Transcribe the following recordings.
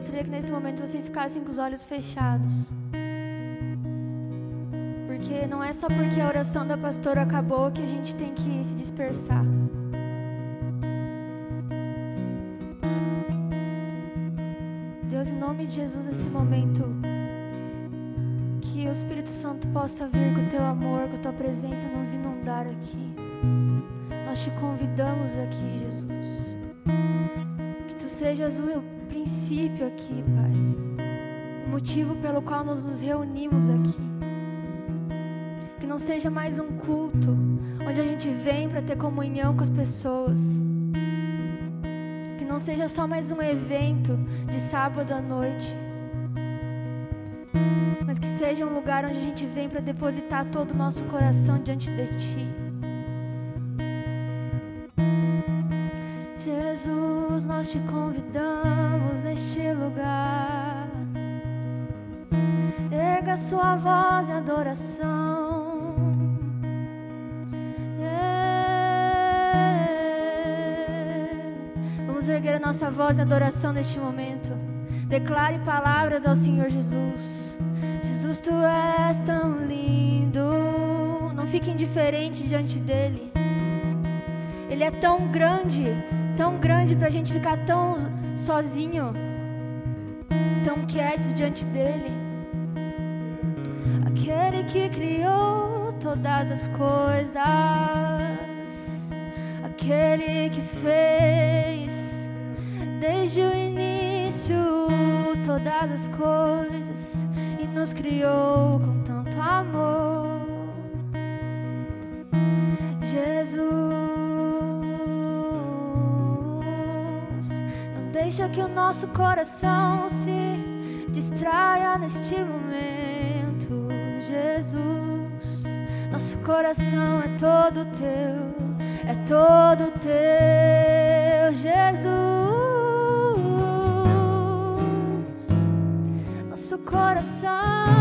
gostaria que nesse momento vocês ficassem com os olhos fechados. Porque não é só porque a oração da pastora acabou que a gente tem que se dispersar. Deus, em nome de Jesus, nesse momento, que o Espírito Santo possa vir com o teu amor, com a tua presença, nos inundar aqui. Nós te convidamos aqui, Jesus. Que tu sejas o princípio aqui, Pai. O motivo pelo qual nós nos reunimos aqui. Que não seja mais um culto onde a gente vem para ter comunhão com as pessoas. Que não seja só mais um evento de sábado à noite. Mas que seja um lugar onde a gente vem para depositar todo o nosso coração diante de Ti. Nós te convidamos neste lugar. Erga sua voz em adoração. É. Vamos erguer a nossa voz em adoração neste momento. Declare palavras ao Senhor Jesus. Jesus, tu és tão lindo. Não fique indiferente diante dele. Ele é tão grande, tão grande para a gente ficar tão sozinho, tão quieto diante dele. Aquele que criou todas as coisas, aquele que fez desde o início todas as coisas e nos criou com tanto amor. Deixa que o nosso coração se distraia neste momento, Jesus. Nosso coração é todo teu, é todo teu, Jesus. Nosso coração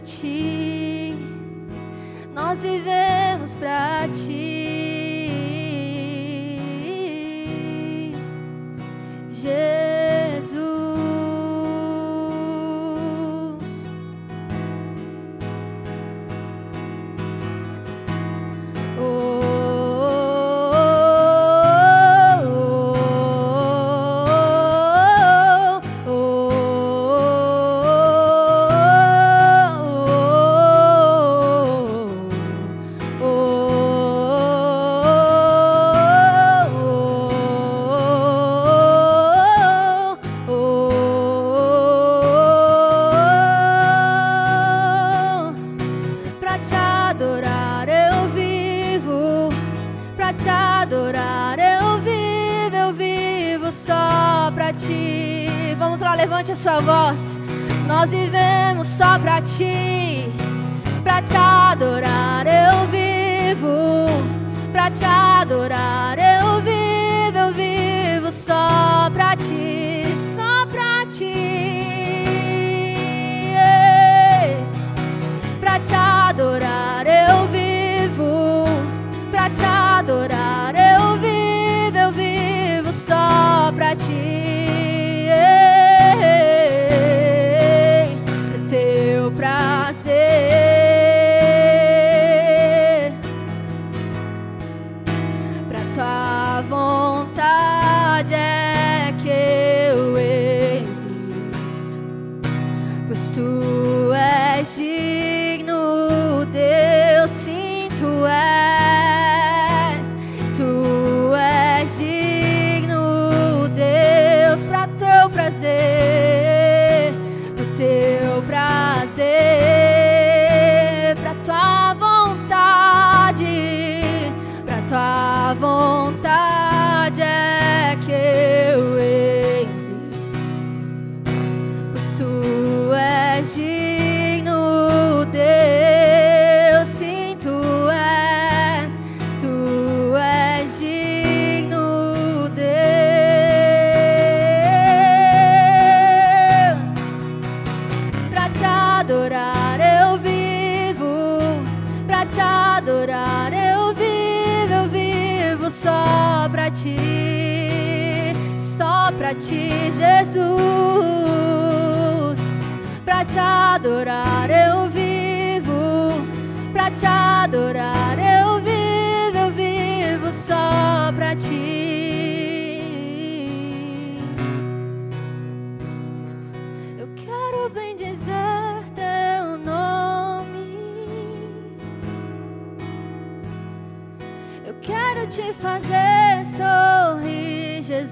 ti. Nós vivemos para ti. Para o teu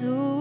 louvor.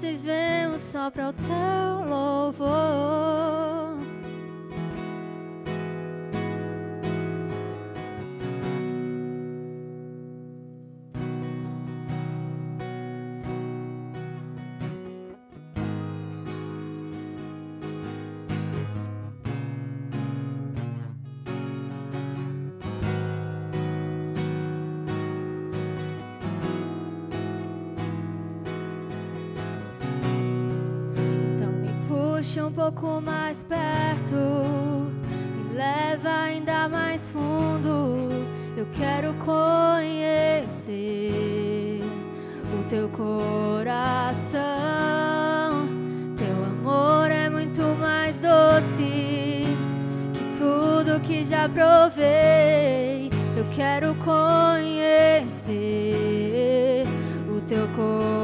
vivemos só para o teu louvor. pouco mais perto, me leva ainda mais fundo. Eu quero conhecer o teu coração. Teu amor é muito mais doce que tudo que já provei. Eu quero conhecer o teu coração.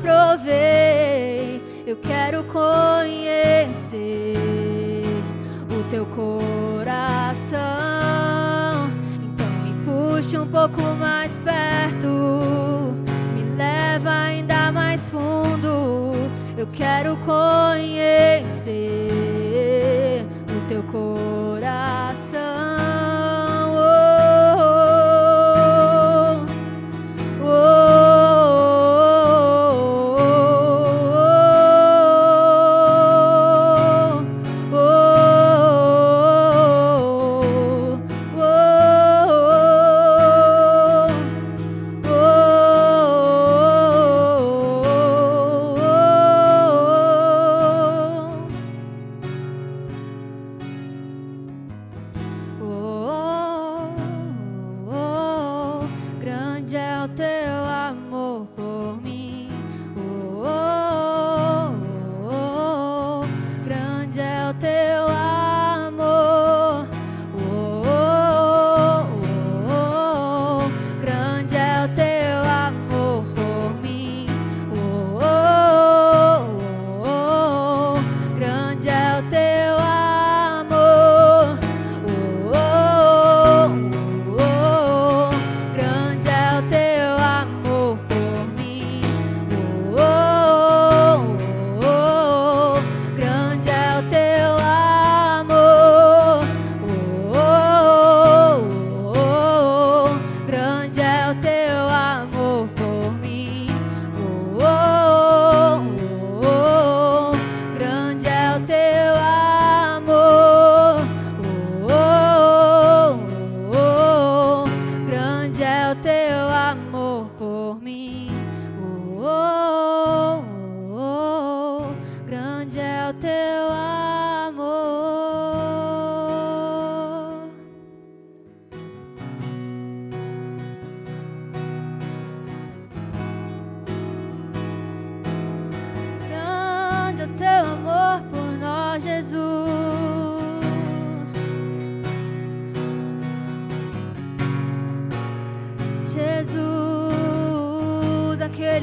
provei, eu quero conhecer o teu coração. Então me puxe um pouco mais perto, me leva ainda mais fundo. Eu quero conhecer o teu coração.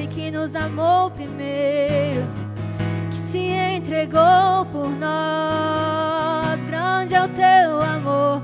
Que nos amou primeiro, que se entregou por nós. Grande é o teu amor